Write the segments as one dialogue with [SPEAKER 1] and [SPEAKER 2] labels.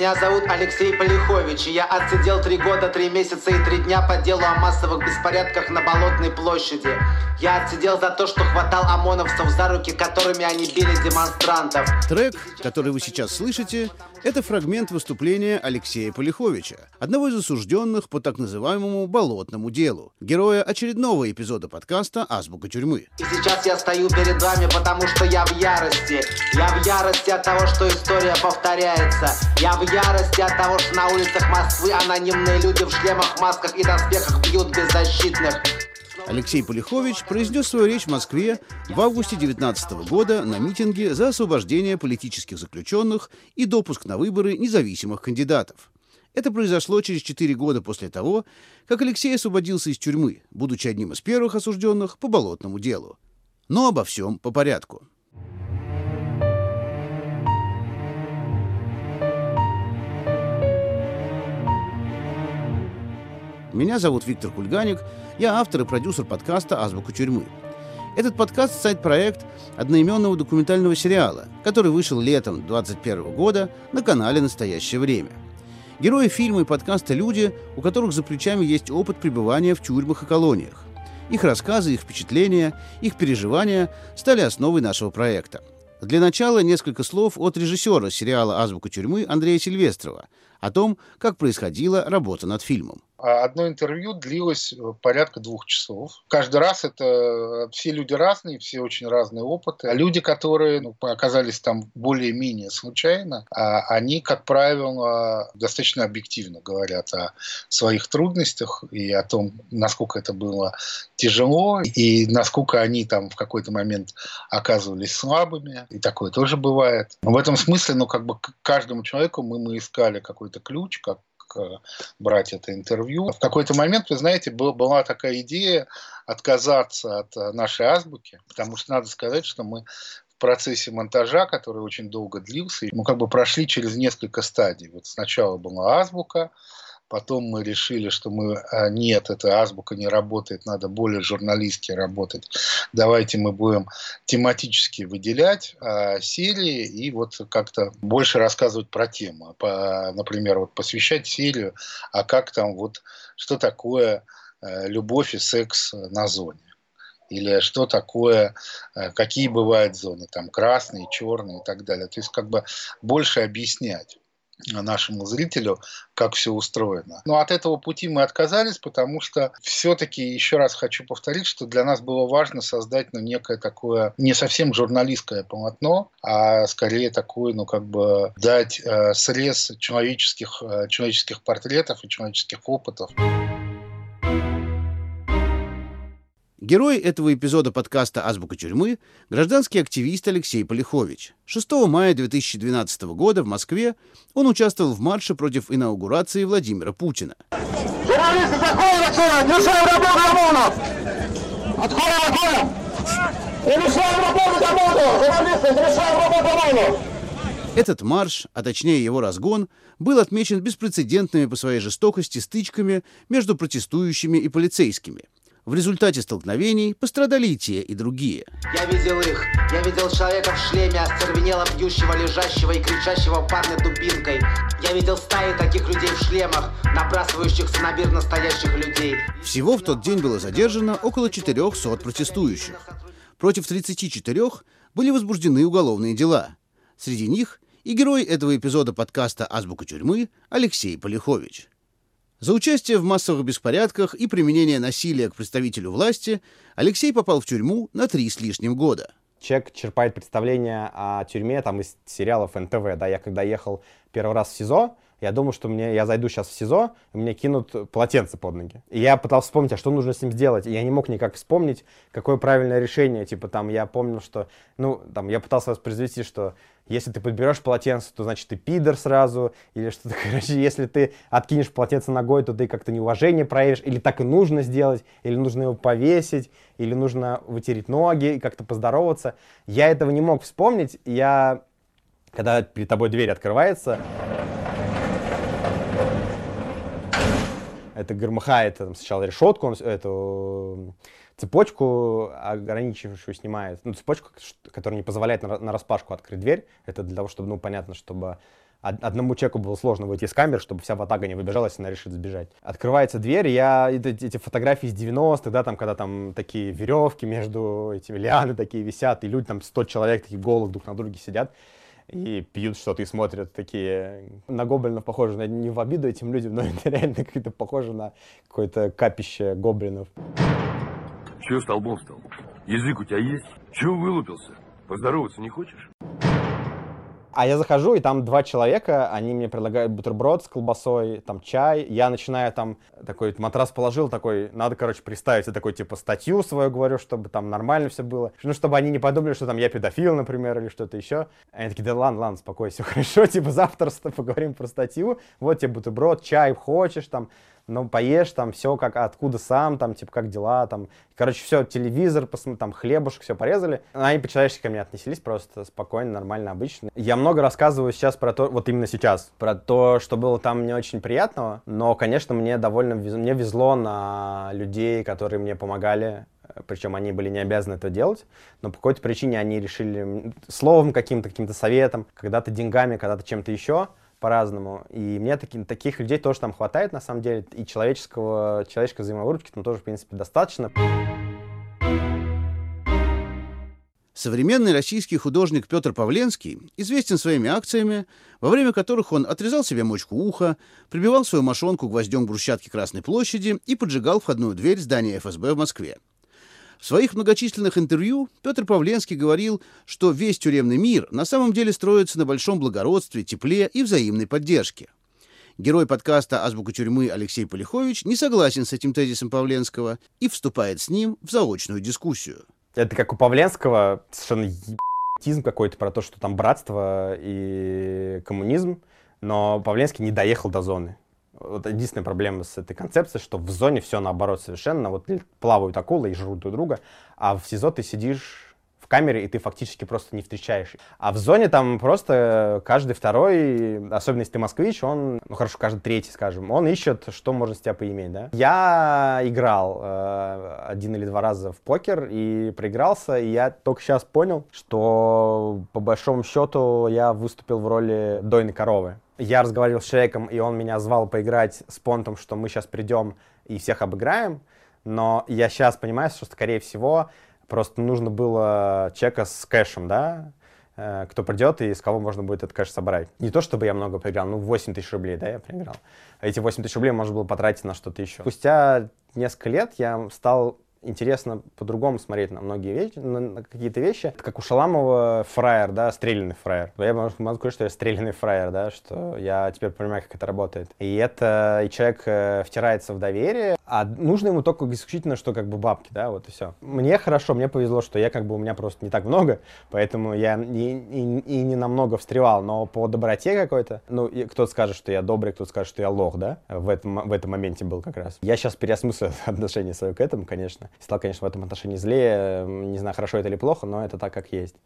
[SPEAKER 1] Меня зовут Алексей Полихович, и я отсидел три года, три месяца и три дня по делу о массовых беспорядках на Болотной площади. Я отсидел за то, что хватал ОМОНовцев за руки, которыми они били демонстрантов.
[SPEAKER 2] Трек, который вы сейчас слышите, это фрагмент выступления Алексея Полиховича, одного из осужденных по так называемому «болотному делу», героя очередного эпизода подкаста «Азбука тюрьмы».
[SPEAKER 1] И сейчас я стою перед вами, потому что я в ярости. Я в ярости от того, что история повторяется. Я в ярости от того, что на улицах Москвы анонимные люди в шлемах, масках и доспехах бьют беззащитных.
[SPEAKER 2] Алексей Полихович произнес свою речь в Москве в августе 2019 года на митинге за освобождение политических заключенных и допуск на выборы независимых кандидатов. Это произошло через четыре года после того, как Алексей освободился из тюрьмы, будучи одним из первых осужденных по болотному делу. Но обо всем по порядку. Меня зовут Виктор Кульганик, я автор и продюсер подкаста «Азбука тюрьмы». Этот подкаст – сайт-проект одноименного документального сериала, который вышел летом 2021 года на канале «Настоящее время». Герои фильма и подкаста – люди, у которых за плечами есть опыт пребывания в тюрьмах и колониях. Их рассказы, их впечатления, их переживания стали основой нашего проекта. Для начала несколько слов от режиссера сериала «Азбука тюрьмы» Андрея Сильвестрова о том, как происходила работа над фильмом.
[SPEAKER 3] А одно интервью длилось э, порядка двух часов. Каждый раз это э, все люди разные, все очень разные опыты. А люди, которые ну, оказались там более-менее случайно, а они, как правило, достаточно объективно говорят о своих трудностях и о том, насколько это было тяжело, и насколько они там в какой-то момент оказывались слабыми. И такое тоже бывает. В этом смысле, ну, как бы каждому человеку мы, мы искали какой-то ключ, как брать это интервью. В какой-то момент, вы знаете, был, была такая идея отказаться от э, нашей азбуки, потому что надо сказать, что мы в процессе монтажа, который очень долго длился, мы как бы прошли через несколько стадий. Вот сначала была азбука, Потом мы решили, что мы а, нет, эта азбука не работает, надо более журналистски работать. Давайте мы будем тематически выделять э, серии и вот как-то больше рассказывать про тему. По, например, вот посвящать серию, а как там вот, что такое э, любовь и секс на зоне или что такое, какие бывают зоны, там красные, черные и так далее. То есть как бы больше объяснять нашему зрителю, как все устроено. Но от этого пути мы отказались, потому что все-таки, еще раз хочу повторить, что для нас было важно создать ну, некое такое не совсем журналистское полотно, а скорее такое, ну как бы дать э, срез человеческих, э, человеческих портретов и человеческих опытов.
[SPEAKER 2] Герой этого эпизода подкаста «Азбука тюрьмы» — гражданский активист Алексей Полихович. 6 мая 2012 года в Москве он участвовал в марше против инаугурации Владимира Путина.
[SPEAKER 4] Журналисты, заходят отсюда! Мешаем работу ОМОНов! Отходим, отходим! И мешаем работать ОМОНу! Журналисты, мешаем работать ОМОНу!
[SPEAKER 2] Этот марш, а точнее его разгон, был отмечен беспрецедентными по своей жестокости стычками между протестующими и полицейскими – в результате столкновений пострадали и те, и другие.
[SPEAKER 1] Я видел их. Я видел человека в шлеме, остервенело бьющего, лежащего и кричащего парня дубинкой. Я видел стаи таких людей в шлемах, набрасывающихся на мир настоящих людей.
[SPEAKER 2] Всего в тот день было задержано около 400 протестующих. Против 34 были возбуждены уголовные дела. Среди них и герой этого эпизода подкаста «Азбука тюрьмы» Алексей Полихович. За участие в массовых беспорядках и применение насилия к представителю власти Алексей попал в тюрьму на три с лишним года.
[SPEAKER 5] Человек черпает представление о тюрьме там, из сериалов НТВ. Да, я когда ехал первый раз в СИЗО, я думал, что мне, я зайду сейчас в СИЗО, и мне кинут полотенце под ноги. И я пытался вспомнить, а что нужно с ним сделать. И я не мог никак вспомнить, какое правильное решение. Типа там я помнил, что, ну, там я пытался воспроизвести, что если ты подберешь полотенце, то значит ты пидор сразу, или что-то, короче, если ты откинешь полотенце ногой, то ты как-то неуважение проявишь, или так и нужно сделать, или нужно его повесить, или нужно вытереть ноги и как-то поздороваться. Я этого не мог вспомнить, я, когда перед тобой дверь открывается, это громыхает там, сначала решетку, он, эту цепочку ограничивающую снимает, ну, цепочку, которая не позволяет на, на распашку открыть дверь. Это для того, чтобы, ну, понятно, чтобы одному человеку было сложно выйти из камеры, чтобы вся ватага не выбежала, если она решит сбежать. Открывается дверь, я эти, эти фотографии из 90-х, да, там, когда там такие веревки между этими лианы такие висят, и люди там 100 человек такие голых друг на друге сидят и пьют что-то и смотрят такие на гоблинов похоже, на, не в обиду этим людям, но это реально какое-то похоже на какое-то капище гоблинов.
[SPEAKER 6] Чего столбом стал? Язык у тебя есть? Чего вылупился? Поздороваться не хочешь?
[SPEAKER 5] А я захожу, и там два человека, они мне предлагают бутерброд с колбасой, там чай. Я начинаю там, такой матрас положил, такой, надо, короче, представить, я такой, типа, статью свою говорю, чтобы там нормально все было. Ну, чтобы они не подумали, что там я педофил, например, или что-то еще. Они такие, да ладно, ладно, спокойно, все хорошо, типа, завтра поговорим про статью. Вот тебе бутерброд, чай хочешь, там, ну, поешь, там, все, как, откуда сам, там, типа, как дела, там, короче, все, телевизор, там, хлебушек, все порезали. Они по-человечески ко мне отнеслись просто спокойно, нормально, обычно. Я много рассказываю сейчас про то, вот именно сейчас, про то, что было там не очень приятного, но, конечно, мне довольно, мне везло на людей, которые мне помогали, причем они были не обязаны это делать, но по какой-то причине они решили словом каким-то, каким-то советом, когда-то деньгами, когда-то чем-то еще, по-разному. И мне таки, таких людей тоже там хватает, на самом деле, и человеческого, человеческой взаимовыручки там тоже, в принципе, достаточно.
[SPEAKER 2] Современный российский художник Петр Павленский известен своими акциями, во время которых он отрезал себе мочку уха, прибивал свою мошонку гвоздем к брусчатке Красной площади и поджигал входную дверь здания ФСБ в Москве. В своих многочисленных интервью Петр Павленский говорил, что весь тюремный мир на самом деле строится на большом благородстве, тепле и взаимной поддержке. Герой подкаста «Азбука тюрьмы» Алексей Полихович не согласен с этим тезисом Павленского и вступает с ним в заочную дискуссию.
[SPEAKER 5] Это как у Павленского совершенно ебатизм какой-то про то, что там братство и коммунизм, но Павленский не доехал до зоны. Вот единственная проблема с этой концепцией, что в зоне все наоборот совершенно. Вот плавают акулы и жрут друг друга, а в СИЗО ты сидишь камере, и ты фактически просто не встречаешь. А в зоне там просто каждый второй, особенно если ты москвич, он, ну хорошо, каждый третий, скажем, он ищет, что можно с тебя поиметь, да. Я играл э, один или два раза в покер и проигрался, и я только сейчас понял, что по большому счету я выступил в роли дойной коровы я разговаривал с человеком, и он меня звал поиграть с понтом, что мы сейчас придем и всех обыграем, но я сейчас понимаю, что, скорее всего, просто нужно было чека с кэшем, да, э, кто придет и с кого можно будет этот кэш собрать. Не то, чтобы я много проиграл, ну, 8 тысяч рублей, да, я проиграл. Эти 8 тысяч рублей можно было потратить на что-то еще. Спустя несколько лет я стал интересно по-другому смотреть на многие вещи, на, на какие-то вещи. Это как у Шаламова фраер, да, стрелянный фраер. Я могу, сказать, что я стрелянный фраер, да, что я теперь понимаю, как это работает. И это, и человек э, втирается в доверие, а нужно ему только исключительно, что как бы бабки, да, вот и все. Мне хорошо, мне повезло, что я как бы у меня просто не так много, поэтому я и, и, и не намного встревал, но по доброте какой-то, ну, кто-то скажет, что я добрый, кто-то скажет, что я лох, да, в этом, в этом моменте был как раз. Я сейчас переосмыслил отношение свое к этому, конечно, Стал, конечно, в этом отношении злее. Не знаю, хорошо это или плохо, но это так, как есть.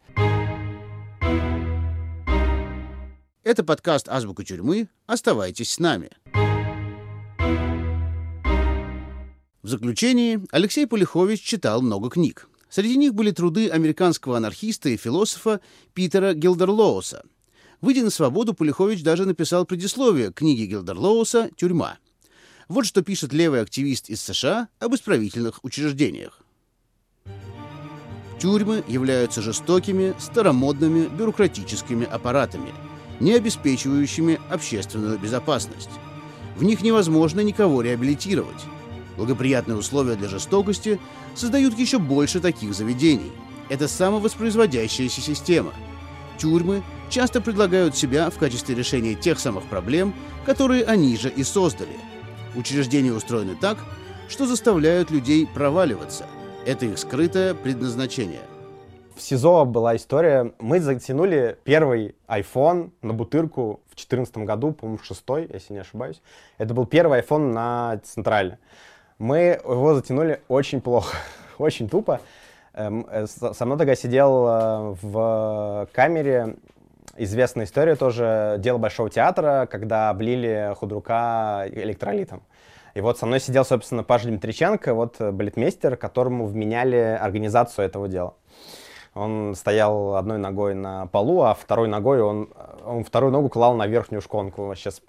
[SPEAKER 2] Это подкаст «Азбука тюрьмы». Оставайтесь с нами. В заключении Алексей Полихович читал много книг. Среди них были труды американского анархиста и философа Питера Гилдерлоуса. Выйдя на свободу, Полихович даже написал предисловие книги Гилдерлоуса «Тюрьма». Вот что пишет левый активист из США об исправительных учреждениях. Тюрьмы являются жестокими, старомодными бюрократическими аппаратами, не обеспечивающими общественную безопасность. В них невозможно никого реабилитировать. Благоприятные условия для жестокости создают еще больше таких заведений. Это самовоспроизводящаяся система. Тюрьмы часто предлагают себя в качестве решения тех самых проблем, которые они же и создали – Учреждения устроены так, что заставляют людей проваливаться. Это их скрытое предназначение.
[SPEAKER 5] В СИЗО была история, мы затянули первый iPhone на бутырку в 2014 году, по-моему, шестой, если не ошибаюсь. Это был первый iPhone на Централе. Мы его затянули очень плохо, очень тупо. Эм, э, со мной тогда сидел э, в камере известная история тоже «Дело Большого театра», когда облили худрука электролитом. И вот со мной сидел, собственно, Паша Дмитриченко, вот балетмейстер, которому вменяли организацию этого дела. Он стоял одной ногой на полу, а второй ногой он, он вторую ногу клал на верхнюю шконку вообще с,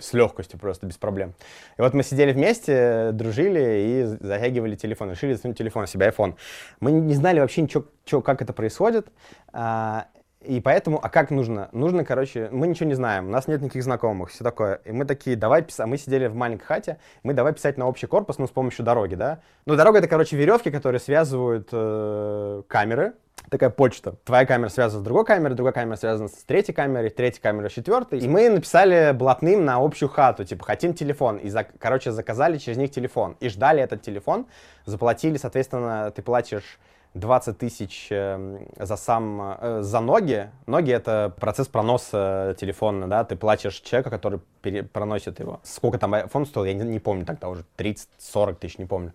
[SPEAKER 5] с легкостью просто, без проблем. И вот мы сидели вместе, дружили и затягивали телефон. Решили засунуть телефон, себе iPhone. Мы не знали вообще ничего, чё, как это происходит. А, и поэтому, а как нужно? Нужно, короче, мы ничего не знаем, у нас нет никаких знакомых, все такое. И мы такие, давай писать, мы сидели в маленькой хате, мы давай писать на общий корпус, ну, с помощью дороги, да? Ну, дорога — это, короче, веревки, которые связывают э, камеры, такая почта. Твоя камера связана с другой камерой, другая камера связана с третьей камерой, третья камера с четвертой. И мы написали блатным на общую хату, типа, хотим телефон. И, за, короче, заказали через них телефон. И ждали этот телефон, заплатили, соответственно, ты платишь 20 тысяч эм, за сам, э, за ноги. Ноги — это процесс проноса телефона, да, ты платишь человека, который пере, проносит его. Сколько там iPhone стоил, я не, не помню тогда уже, 30-40 тысяч, не помню.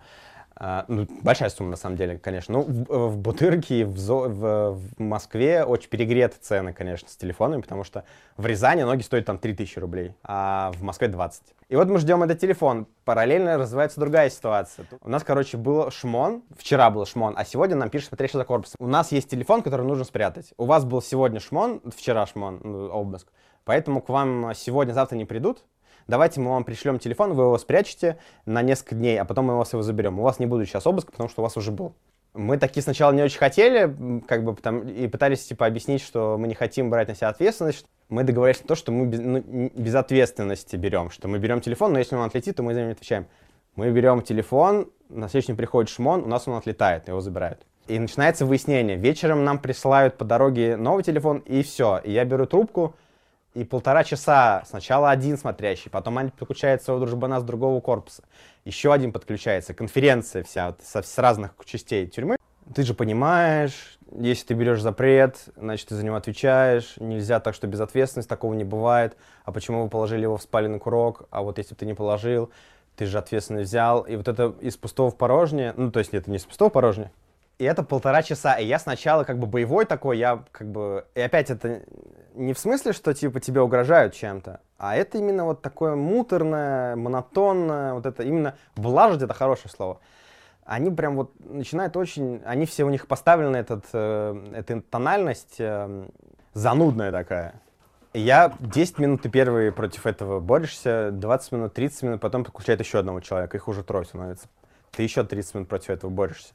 [SPEAKER 5] А, ну, большая сумма, на самом деле, конечно. Ну, в, в Бутырке, в, Зо, в, в Москве очень перегреты цены, конечно, с телефонами, потому что в Рязани ноги стоят там 3000 рублей, а в Москве 20. И вот мы ждем этот телефон. Параллельно развивается другая ситуация. У нас, короче, был шмон, вчера был шмон, а сегодня нам пишет смотрящий за корпусом. У нас есть телефон, который нужно спрятать. У вас был сегодня шмон, вчера шмон, ну, обыск. Поэтому к вам сегодня-завтра не придут, давайте мы вам пришлем телефон, вы его спрячете на несколько дней, а потом мы вас его заберем. У вас не будет сейчас обыска, потому что у вас уже был. Мы такие сначала не очень хотели, как бы, там, и пытались, типа, объяснить, что мы не хотим брать на себя ответственность. Мы договорились на то, что мы без, ну, без ответственности берем, что мы берем телефон, но если он отлетит, то мы за не отвечаем. Мы берем телефон, на следующий приходит шмон, у нас он отлетает, его забирают. И начинается выяснение. Вечером нам присылают по дороге новый телефон, и все. И я беру трубку, и полтора часа сначала один смотрящий, потом они подключают своего дружбана с другого корпуса, еще один подключается, конференция вся вот, со, с разных частей тюрьмы. Ты же понимаешь, если ты берешь запрет, значит, ты за него отвечаешь, нельзя так, что без ответственности, такого не бывает. А почему вы положили его в спаленный курок? А вот если бы ты не положил, ты же ответственность взял. И вот это из пустого в порожнее, ну, то есть это не из пустого в порожнее, и это полтора часа. И я сначала как бы боевой такой, я как бы... И опять это не в смысле, что типа тебе угрожают чем-то, а это именно вот такое муторное, монотонное, вот это именно влажить это хорошее слово. Они прям вот начинают очень, они все у них поставлены этот, э, эта тональность э, занудная такая. И я 10 минут ты первый против этого борешься, 20 минут, 30 минут, потом подключает еще одного человека, их уже трое становится. Ты еще 30 минут против этого борешься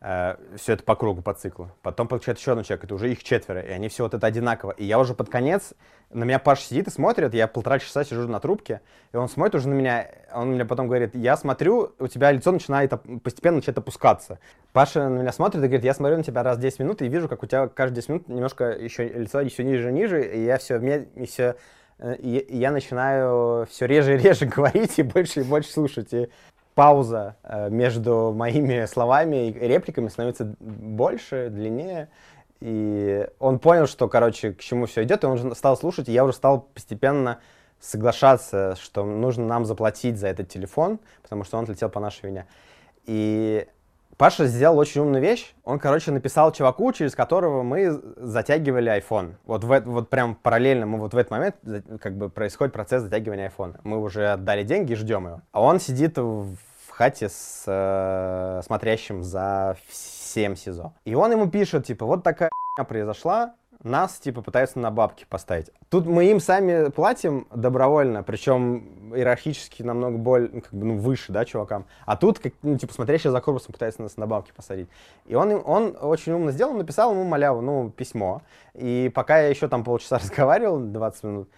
[SPEAKER 5] э, все это по кругу, по циклу. Потом подключает еще один человек, это уже их четверо, и они все вот это одинаково. И я уже под конец, на меня Паша сидит и смотрит, я полтора часа сижу на трубке, и он смотрит уже на меня, он мне потом говорит, я смотрю, у тебя лицо начинает постепенно начинает опускаться. Паша на меня смотрит и говорит, я смотрю на тебя раз 10 минут и вижу, как у тебя каждые 10 минут немножко еще лицо еще ниже ниже, и я все, и все э, и я начинаю все реже и реже говорить и больше и больше слушать. И пауза э, между моими словами и репликами становится больше, длиннее. И он понял, что, короче, к чему все идет, и он уже стал слушать, и я уже стал постепенно соглашаться, что нужно нам заплатить за этот телефон, потому что он отлетел по нашей вине. И Паша сделал очень умную вещь. Он, короче, написал чуваку, через которого мы затягивали iPhone. Вот, в, вот прям параллельно мы вот в этот момент как бы происходит процесс затягивания iPhone. Мы уже отдали деньги и ждем его. А он сидит в хате с э, смотрящим за всем СИЗО. И он ему пишет, типа, вот такая произошла, нас, типа, пытаются на бабки поставить. Тут мы им сами платим добровольно, причем иерархически намного более, ну, как бы, ну, выше, да, чувакам. А тут, как, ну, типа, смотрящий за корпусом пытается нас на бабки посадить. И он, он очень умно сделал, написал ему маляву, ну, письмо. И пока я еще там полчаса разговаривал, 20 минут,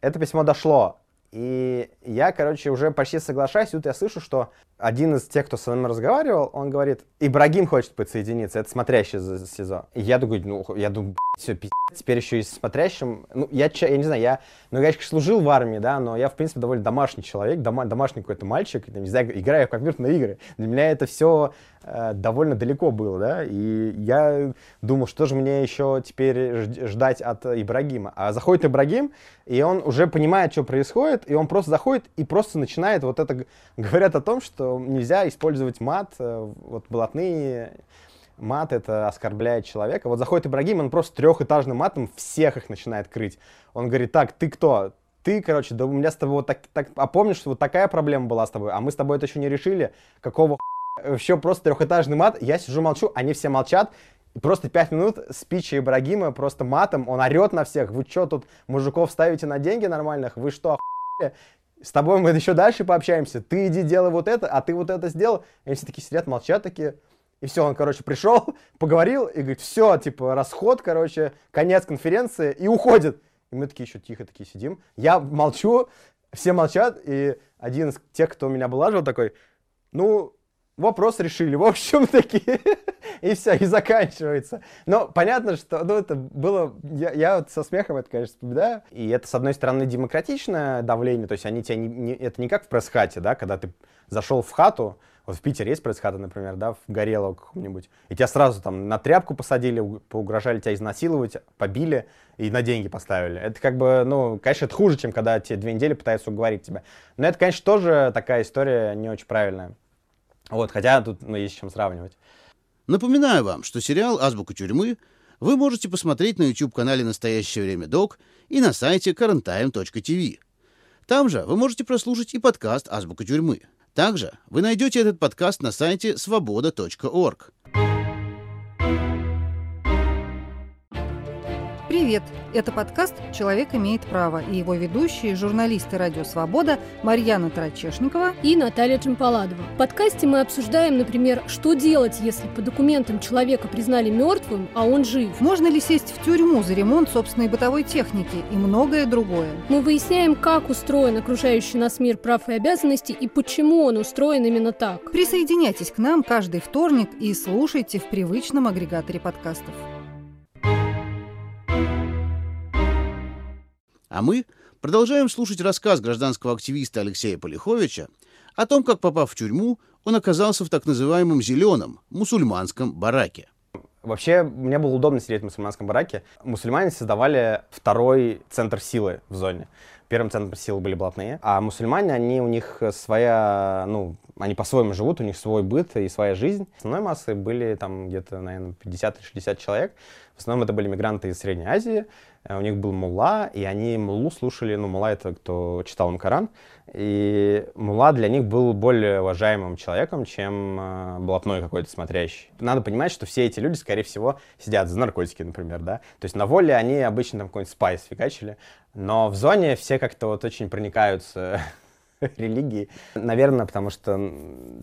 [SPEAKER 5] это письмо дошло. И я, короче, уже почти соглашаюсь, тут я слышу, что один из тех, кто со мной разговаривал, он говорит, Ибрагим хочет подсоединиться, это смотрящий за СИЗО. И я такой, ну, я думаю, все, пиздец, теперь еще и смотрящим. Ну, я, я не знаю, я, ну, я, конечно, служил в армии, да, но я, в принципе, довольно домашний человек, дома, домашний какой-то мальчик, не знаю, играю в компьютерные игры. Для меня это все э, довольно далеко было, да, и я думал, что же мне еще теперь ждать от Ибрагима. А заходит Ибрагим, и он уже понимает, что происходит, и он просто заходит и просто начинает вот это, говорят о том, что нельзя использовать мат, э, вот блатные мат это оскорбляет человека. Вот заходит Ибрагим, он просто трехэтажным матом всех их начинает крыть. Он говорит, так, ты кто? Ты, короче, да у меня с тобой вот так, так, а помнишь, что вот такая проблема была с тобой, а мы с тобой это еще не решили? Какого Еще просто трехэтажный мат, я сижу молчу, они все молчат, просто пять минут спича Ибрагима просто матом, он орет на всех. Вы что тут мужиков ставите на деньги нормальных? Вы что, охуели? С тобой мы еще дальше пообщаемся. Ты иди делай вот это, а ты вот это сделал. И все такие сидят, молчат такие. И все, он, короче, пришел, поговорил и говорит, все, типа, расход, короче, конец конференции и уходит. И мы такие еще тихо такие сидим. Я молчу, все молчат, и один из тех, кто меня облаживал, такой, ну, вопрос решили, в общем, такие, и все, и заканчивается. Но понятно, что, ну, это было, я, я вот со смехом это, конечно, вспоминаю, и это, с одной стороны, демократичное давление, то есть они тебя, не, не, это не как в пресс-хате, да, когда ты зашел в хату, вот в Питере есть пресс-хата, например, да, в Горело каком-нибудь, и тебя сразу там на тряпку посадили, поугрожали тебя изнасиловать, побили и на деньги поставили. Это как бы, ну, конечно, это хуже, чем когда тебе две недели пытаются уговорить тебя. Но это, конечно, тоже такая история не очень правильная. Вот, хотя тут ну, есть с чем сравнивать.
[SPEAKER 2] Напоминаю вам, что сериал «Азбука тюрьмы» вы можете посмотреть на YouTube-канале «Настоящее время док» и на сайте currenttime.tv. Там же вы можете прослушать и подкаст «Азбука тюрьмы». Также вы найдете этот подкаст на сайте свобода.орг.
[SPEAKER 7] Привет! Это подкаст «Человек имеет право» и его ведущие, журналисты «Радио Свобода» Марьяна Тарачешникова
[SPEAKER 8] и Наталья Джампаладова. В подкасте мы обсуждаем, например, что делать, если по документам человека признали мертвым, а он жив.
[SPEAKER 7] Можно ли сесть в тюрьму за ремонт собственной бытовой техники и многое другое.
[SPEAKER 8] Мы выясняем, как устроен окружающий нас мир прав и обязанностей и почему он устроен именно так.
[SPEAKER 7] Присоединяйтесь к нам каждый вторник и слушайте в привычном агрегаторе подкастов.
[SPEAKER 2] А мы продолжаем слушать рассказ гражданского активиста Алексея Полиховича о том, как, попав в тюрьму, он оказался в так называемом «зеленом» мусульманском бараке.
[SPEAKER 5] Вообще, мне было удобно сидеть в мусульманском бараке. Мусульмане создавали второй центр силы в зоне. Первым центром силы были блатные, а мусульмане, они у них своя, ну, они по-своему живут, у них свой быт и своя жизнь. Основной массы были там где-то, наверное, 50-60 человек. В основном это были мигранты из Средней Азии, Э, у них был мулла, и они муллу слушали, ну, мулла это кто читал им Коран, и мулла для них был более уважаемым человеком, чем э, блатной какой-то смотрящий. Надо понимать, что все эти люди, скорее всего, сидят за наркотики, например, да, то есть на воле они обычно там какой-нибудь спайс фигачили, но в зоне все как-то вот очень проникаются религии. Наверное, потому что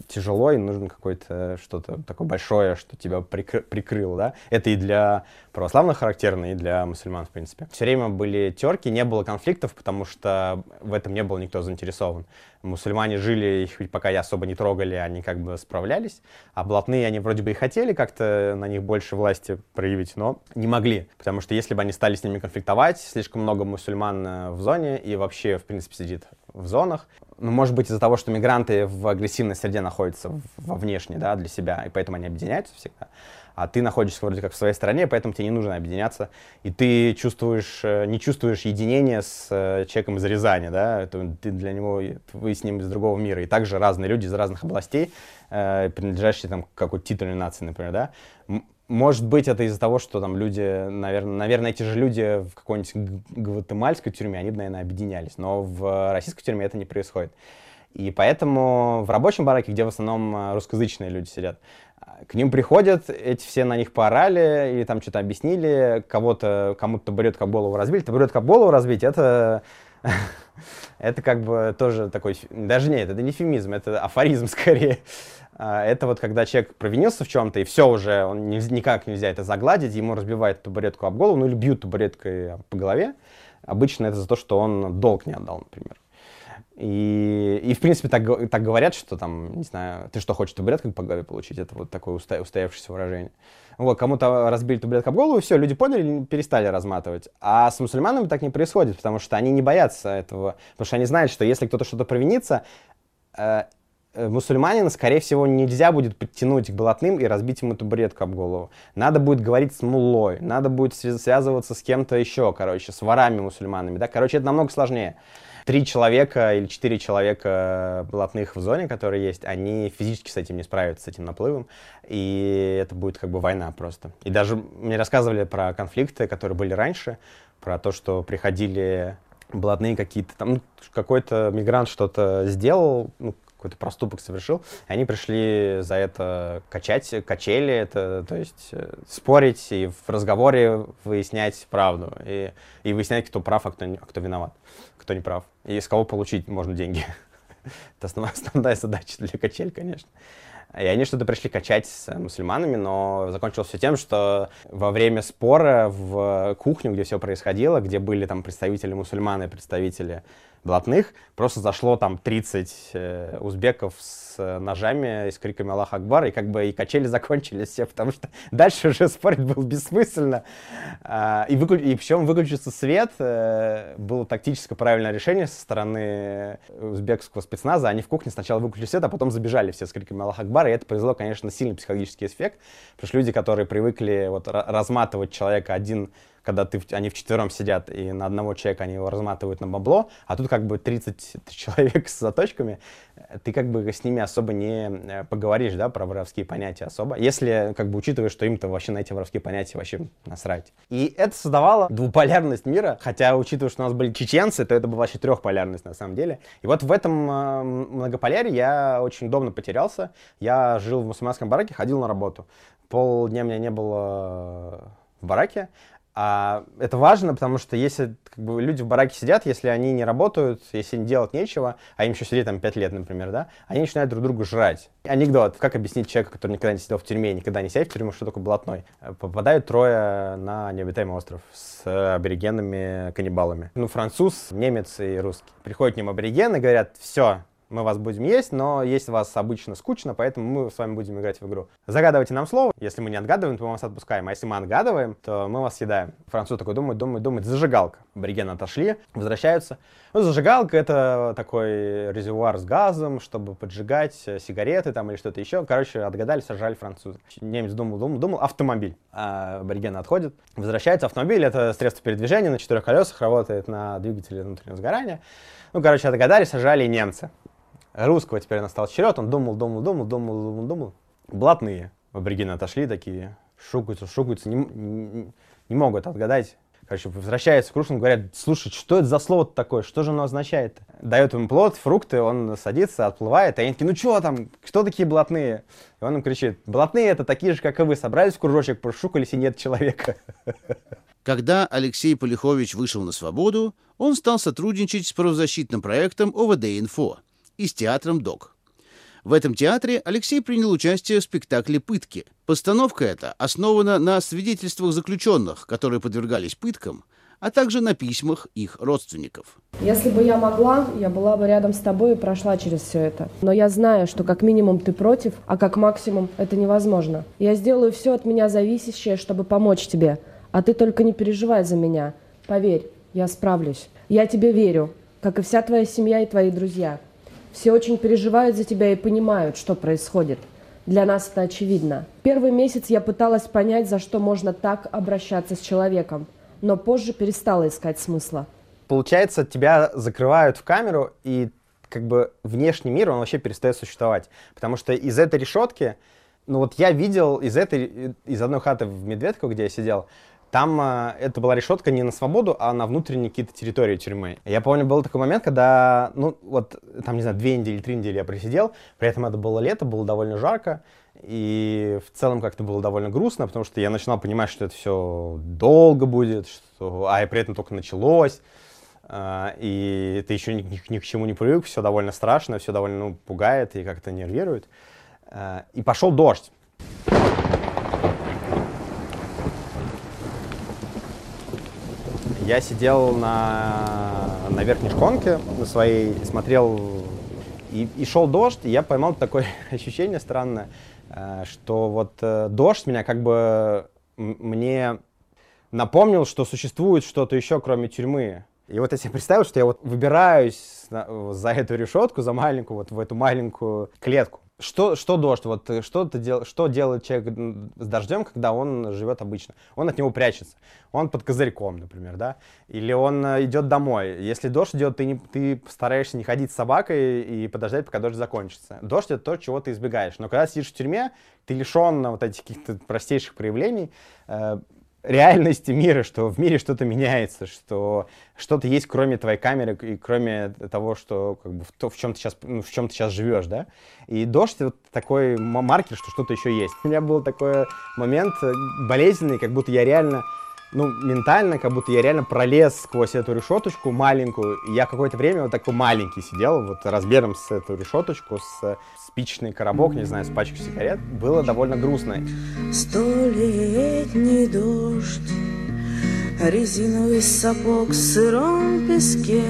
[SPEAKER 5] тяжело и нужно какое-то что-то такое большое, что тебя прикры прикрыло, да. Это и для православных характерно, и для мусульман, в принципе. Все время были терки, не было конфликтов, потому что в этом не был никто заинтересован. Мусульмане жили, их пока я особо не трогали, они как бы справлялись. А блатные, они вроде бы и хотели как-то на них больше власти проявить, но не могли. Потому что если бы они стали с ними конфликтовать, слишком много мусульман э, в зоне и вообще, в принципе, сидит в зонах. Ну, может быть, из-за того, что мигранты в агрессивной среде находятся во внешне, да, для себя, и поэтому они объединяются всегда. А ты находишься вроде как в своей стране, поэтому тебе не нужно объединяться. И ты чувствуешь, э, не чувствуешь единения с э, человеком из Рязани, да, ты для него, вы с ним из другого мира. И также разные люди из разных областей, э, принадлежащие там какой-то титульной нации, например, да, может быть, это из-за того, что там люди, наверное, наверное, эти же люди в какой-нибудь гватемальской тюрьме, они бы, наверное, объединялись. Но в российской тюрьме это не происходит. И поэтому в рабочем бараке, где в основном русскоязычные люди сидят, к ним приходят, эти все на них поорали или там что-то объяснили, кого-то, кому-то табуретку об голову разбили. Табуретку об голову разбить, это это как бы тоже такой, даже нет, это не фемизм, это афоризм скорее. А, это вот когда человек провинился в чем-то, и все уже, он никак нельзя это загладить, ему разбивают табуретку об голову, ну или бьют табуреткой по голове. Обычно это за то, что он долг не отдал, например. И, и в принципе, так, так говорят, что там, не знаю, ты что, хочешь табуреткой по голове получить? Это вот такое уста, устоявшееся выражение. Вот, кому-то разбили табуретку об голову, все, люди поняли, перестали разматывать. А с мусульманами так не происходит, потому что они не боятся этого. Потому что они знают, что если кто-то что-то провинится, э, Э, мусульманина, скорее всего, нельзя будет подтянуть к блатным и разбить ему табуретку об голову. Надо будет говорить с муллой, надо будет связываться с кем-то еще, короче, с ворами мусульманами, да, короче, это намного сложнее. Три человека или четыре человека блатных в зоне, которые есть, они физически с этим не справятся, с этим наплывом, и это будет как бы война просто. И даже мне рассказывали про конфликты, которые были раньше, про то, что приходили блатные какие-то там, ну, какой-то мигрант что-то сделал, ну, какой-то проступок совершил, и они пришли за это качать, качели это, то есть э, спорить и в разговоре выяснять правду, и, и выяснять, кто прав, а кто, а кто виноват, кто не прав, и с кого получить можно деньги. Это основная, основная задача для качель, конечно. И они что-то пришли качать с мусульманами, но закончилось все тем, что во время спора в кухню, где все происходило, где были там представители мусульман и представители блатных, просто зашло там 30 э, узбеков с э, ножами и с криками «Аллах Акбар», и как бы и качели закончились все, потому что дальше уже спорить было бессмысленно. А, и, выклю... и причем выключился свет э, было тактическое правильное решение со стороны узбекского спецназа. Они в кухне сначала выключили свет, а потом забежали все с криками «Аллах Акбар», и это произвело, конечно, сильный психологический эффект, потому что люди, которые привыкли вот разматывать человека один когда ты, они вчетвером сидят, и на одного человека они его разматывают на бабло, а тут как бы 30 человек с заточками, ты как бы с ними особо не э, поговоришь, да, про воровские понятия особо, если как бы учитывая, что им-то вообще на эти воровские понятия вообще насрать. И это создавало двуполярность мира, хотя учитывая, что у нас были чеченцы, то это была вообще трехполярность на самом деле. И вот в этом э, многополярии я очень удобно потерялся. Я жил в мусульманском бараке, ходил на работу. Полдня меня не было в бараке, а это важно, потому что если как бы, люди в бараке сидят, если они не работают, если им делать нечего, а им еще сидеть там 5 лет, например, да, они начинают друг другу жрать. Анекдот. Как объяснить человеку, который никогда не сидел в тюрьме никогда не сидит в тюрьму, что такое блатной? Попадают трое на необитаемый остров с аборигенами каннибалами. Ну, француз, немец и русский. Приходят к ним аборигены говорят, все, мы вас будем есть, но есть вас обычно скучно, поэтому мы с вами будем играть в игру. Загадывайте нам слово. Если мы не отгадываем, то мы вас отпускаем. А если мы отгадываем, то мы вас съедаем. Француз такой думает, думает, думает. Зажигалка. Аборигены отошли, возвращаются. Ну, зажигалка — это такой резервуар с газом, чтобы поджигать сигареты там или что-то еще. Короче, отгадали, сожрали француза. Немец думал, думал, думал. Автомобиль. А аборигены отходят. Возвращается. Автомобиль — это средство передвижения на четырех колесах, работает на двигателе внутреннего сгорания. Ну, короче, отгадали, сожрали немцы русского теперь настал черед, он думал, думал, думал, думал, думал, думал. Блатные аборигены отошли такие, шукаются, шукаются, не, не, не могут отгадать. Короче, возвращаются к русскому, говорят, слушай, что это за слово такое, что же оно означает? Дает им плод, фрукты, он садится, отплывает, а они такие, ну что там, кто такие блатные? И он им кричит, блатные это такие же, как и вы, собрались в кружочек, прошукались и нет человека.
[SPEAKER 2] Когда Алексей Полихович вышел на свободу, он стал сотрудничать с правозащитным проектом ОВД-Инфо и с театром «Док». В этом театре Алексей принял участие в спектакле «Пытки». Постановка эта основана на свидетельствах заключенных, которые подвергались пыткам, а также на письмах их родственников.
[SPEAKER 9] Если бы я могла, я была бы рядом с тобой и прошла через все это. Но я знаю, что как минимум ты против, а как максимум это невозможно. Я сделаю все от меня зависящее, чтобы помочь тебе. А ты только не переживай за меня. Поверь, я справлюсь. Я тебе верю, как и вся твоя семья и твои друзья. Все очень переживают за тебя и понимают, что происходит. Для нас это очевидно. Первый месяц я пыталась понять, за что можно так обращаться с человеком, но позже перестала искать смысла.
[SPEAKER 5] Получается, тебя закрывают в камеру, и как бы внешний мир, он вообще перестает существовать. Потому что из этой решетки, ну вот я видел из этой, из одной хаты в Медведку, где я сидел, там э, это была решетка не на свободу, а на внутренние какие-то территории тюрьмы. Я помню, был такой момент, когда, ну, вот, там, не знаю, две недели, три недели я просидел, при этом это было лето, было довольно жарко, и в целом как-то было довольно грустно, потому что я начинал понимать, что это все долго будет, что... а и при этом только началось, э, и ты еще ни, ни, ни к чему не привык, все довольно страшно, все довольно ну, пугает и как-то нервирует. Э, и пошел дождь. Я сидел на, на верхней шконке на своей, смотрел, и, и шел дождь, и я поймал такое ощущение странное, э, что вот э, дождь меня как бы мне напомнил, что существует что-то еще, кроме тюрьмы. И вот я себе представил, что я вот выбираюсь за эту решетку, за маленькую, вот в эту маленькую клетку. Что, что дождь? Вот э, что, ты дел, что делает человек с дождем, когда он живет обычно? Он от него прячется. Он под козырьком, например, да? Или он э, идет домой. Если дождь идет, ты, не, ты стараешься не ходить с собакой и подождать, пока дождь закончится. Дождь — это то, чего ты избегаешь. Но когда сидишь в тюрьме, ты лишен вот этих каких-то простейших проявлений. Реальности мира, что в мире что-то меняется, что что-то есть кроме твоей камеры и кроме того, что как бы то, в чем ты сейчас, ну, в чем ты сейчас живешь, да. И дождь вот такой маркер, что что-то еще есть. У меня был такой момент болезненный, как будто я реально ну, ментально, как будто я реально пролез сквозь эту решеточку маленькую. И я какое-то время вот такой маленький сидел, вот размером с эту решеточку, с спичечный коробок, не знаю, с пачкой сигарет. Было довольно грустно.
[SPEAKER 10] Столетний дождь, резиновый сапог в сыром песке,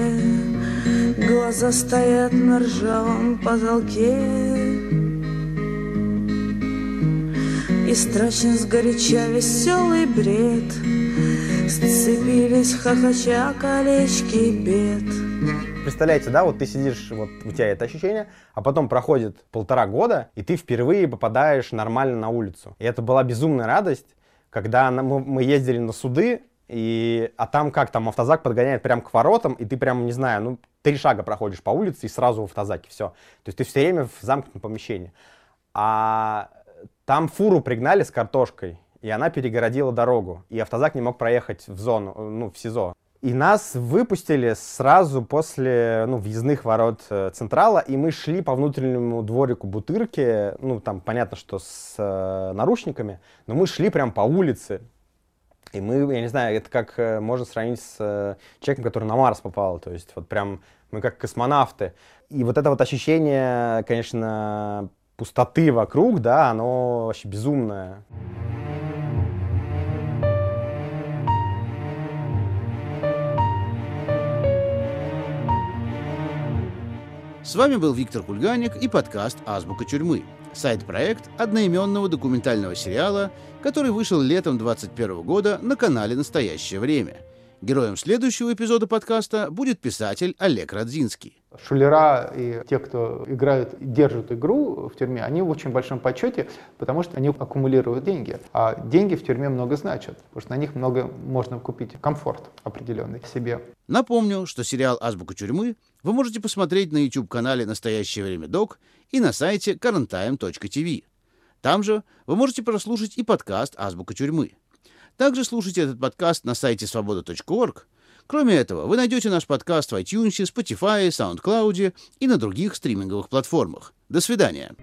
[SPEAKER 10] глаза стоят на ржавом потолке. И страшен сгоряча веселый бред — Сцепились хохоча колечки бед.
[SPEAKER 5] Представляете, да, вот ты сидишь, вот у тебя это ощущение, а потом проходит полтора года, и ты впервые попадаешь нормально на улицу. И это была безумная радость, когда мы ездили на суды, и, а там как там автозак подгоняет прям к воротам, и ты прям, не знаю, ну, три шага проходишь по улице и сразу в автозаке, все. То есть ты все время в замкнутом помещении. А там фуру пригнали с картошкой, и она перегородила дорогу, и автозак не мог проехать в зону, ну, в СИЗО. И нас выпустили сразу после ну, въездных ворот э, Централа, и мы шли по внутреннему дворику Бутырки, ну, там понятно, что с э, наручниками, но мы шли прям по улице. И мы, я не знаю, это как э, можно сравнить с э, человеком, который на Марс попал, то есть вот прям мы как космонавты. И вот это вот ощущение, конечно, пустоты вокруг, да, оно вообще безумное.
[SPEAKER 2] С вами был Виктор Кульганик и подкаст «Азбука тюрьмы». Сайт-проект одноименного документального сериала, который вышел летом 2021 года на канале «Настоящее время». Героем следующего эпизода подкаста будет писатель Олег Радзинский.
[SPEAKER 11] Шулера и те, кто играют, держат игру в тюрьме, они в очень большом почете, потому что они аккумулируют деньги. А деньги в тюрьме много значат, потому что на них много можно купить комфорт определенный себе.
[SPEAKER 2] Напомню, что сериал «Азбука тюрьмы» вы можете посмотреть на YouTube-канале «Настоящее время док» и на сайте currenttime.tv. Там же вы можете прослушать и подкаст «Азбука тюрьмы». Также слушайте этот подкаст на сайте свобода.орг. Кроме этого, вы найдете наш подкаст в iTunes, Spotify, SoundCloud и на других стриминговых платформах. До свидания.